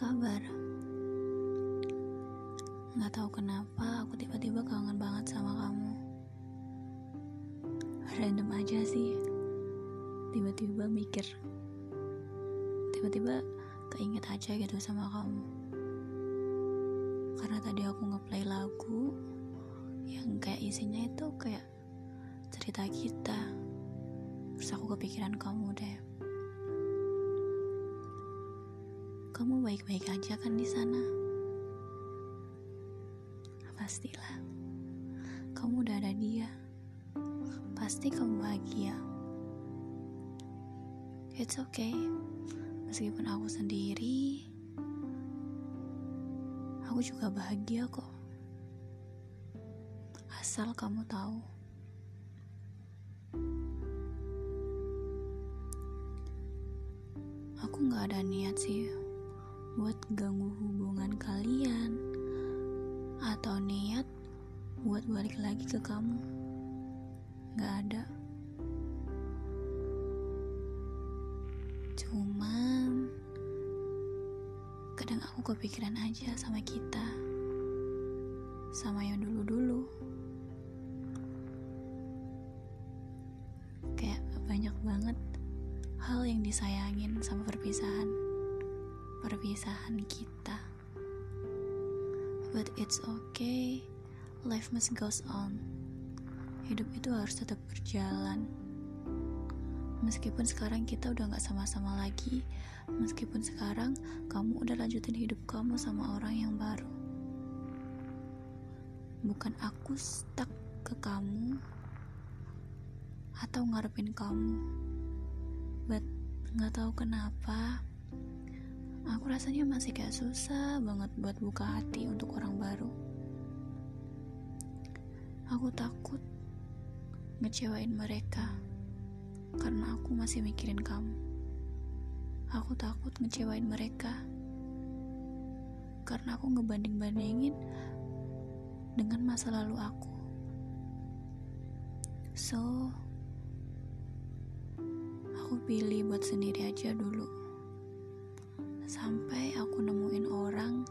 kabar? Nggak tahu kenapa aku tiba-tiba kangen banget sama kamu. Random aja sih. Tiba-tiba mikir. Tiba-tiba keinget aja gitu sama kamu. Karena tadi aku ngeplay lagu yang kayak isinya itu kayak cerita kita. Terus aku kepikiran kamu deh. Kamu baik-baik aja kan di sana? Pastilah. Kamu udah ada dia. Pasti kamu bahagia. It's okay. Meskipun aku sendiri, aku juga bahagia kok. Asal kamu tahu. Aku gak ada niat sih buat ganggu hubungan kalian atau niat buat balik lagi ke kamu. Nggak ada. Cuman kadang aku kepikiran aja sama kita sama yang dulu-dulu. Kayak banyak banget hal yang disayangin sama perpisahan perpisahan kita. But it's okay, life must goes on. Hidup itu harus tetap berjalan. Meskipun sekarang kita udah gak sama-sama lagi, meskipun sekarang kamu udah lanjutin hidup kamu sama orang yang baru. Bukan aku stuck ke kamu atau ngarepin kamu. But gak tahu kenapa aku rasanya masih kayak susah banget buat buka hati untuk orang baru. Aku takut ngecewain mereka karena aku masih mikirin kamu. Aku takut ngecewain mereka karena aku ngebanding-bandingin dengan masa lalu aku. So, aku pilih buat sendiri aja dulu sampai aku nemuin orang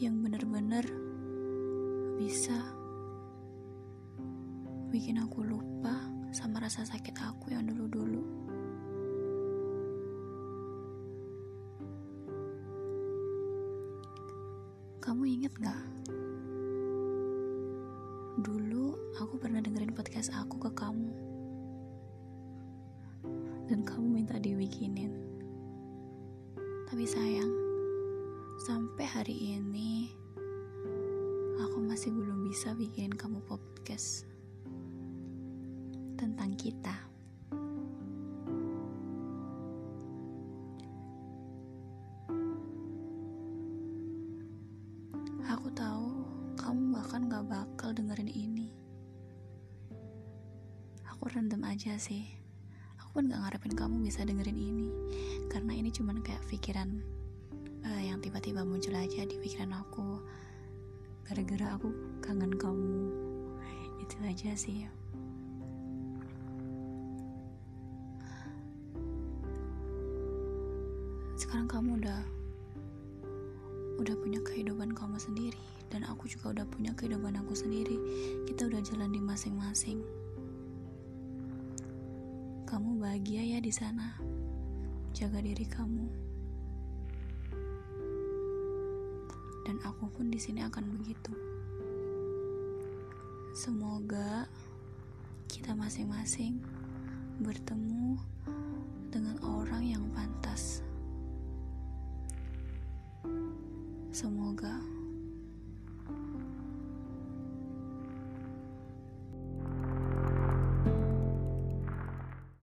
yang bener-bener bisa bikin aku lupa sama rasa sakit aku yang dulu-dulu. Kamu inget gak? Dulu aku pernah dengerin podcast aku ke kamu. Dan kamu minta dibikinin. Tapi sayang, sampai hari ini aku masih belum bisa bikin kamu podcast tentang kita. Aku tahu kamu bahkan gak bakal dengerin ini. Aku random aja sih pun gak ngarepin kamu bisa dengerin ini. Karena ini cuman kayak pikiran uh, yang tiba-tiba muncul aja di pikiran aku. Gara-gara aku kangen kamu. Itu aja sih. Sekarang kamu udah udah punya kehidupan kamu sendiri. Dan aku juga udah punya kehidupan aku sendiri. Kita udah jalan di masing-masing kamu bahagia ya di sana. Jaga diri kamu. Dan aku pun di sini akan begitu. Semoga kita masing-masing bertemu dengan orang yang pantas. Semoga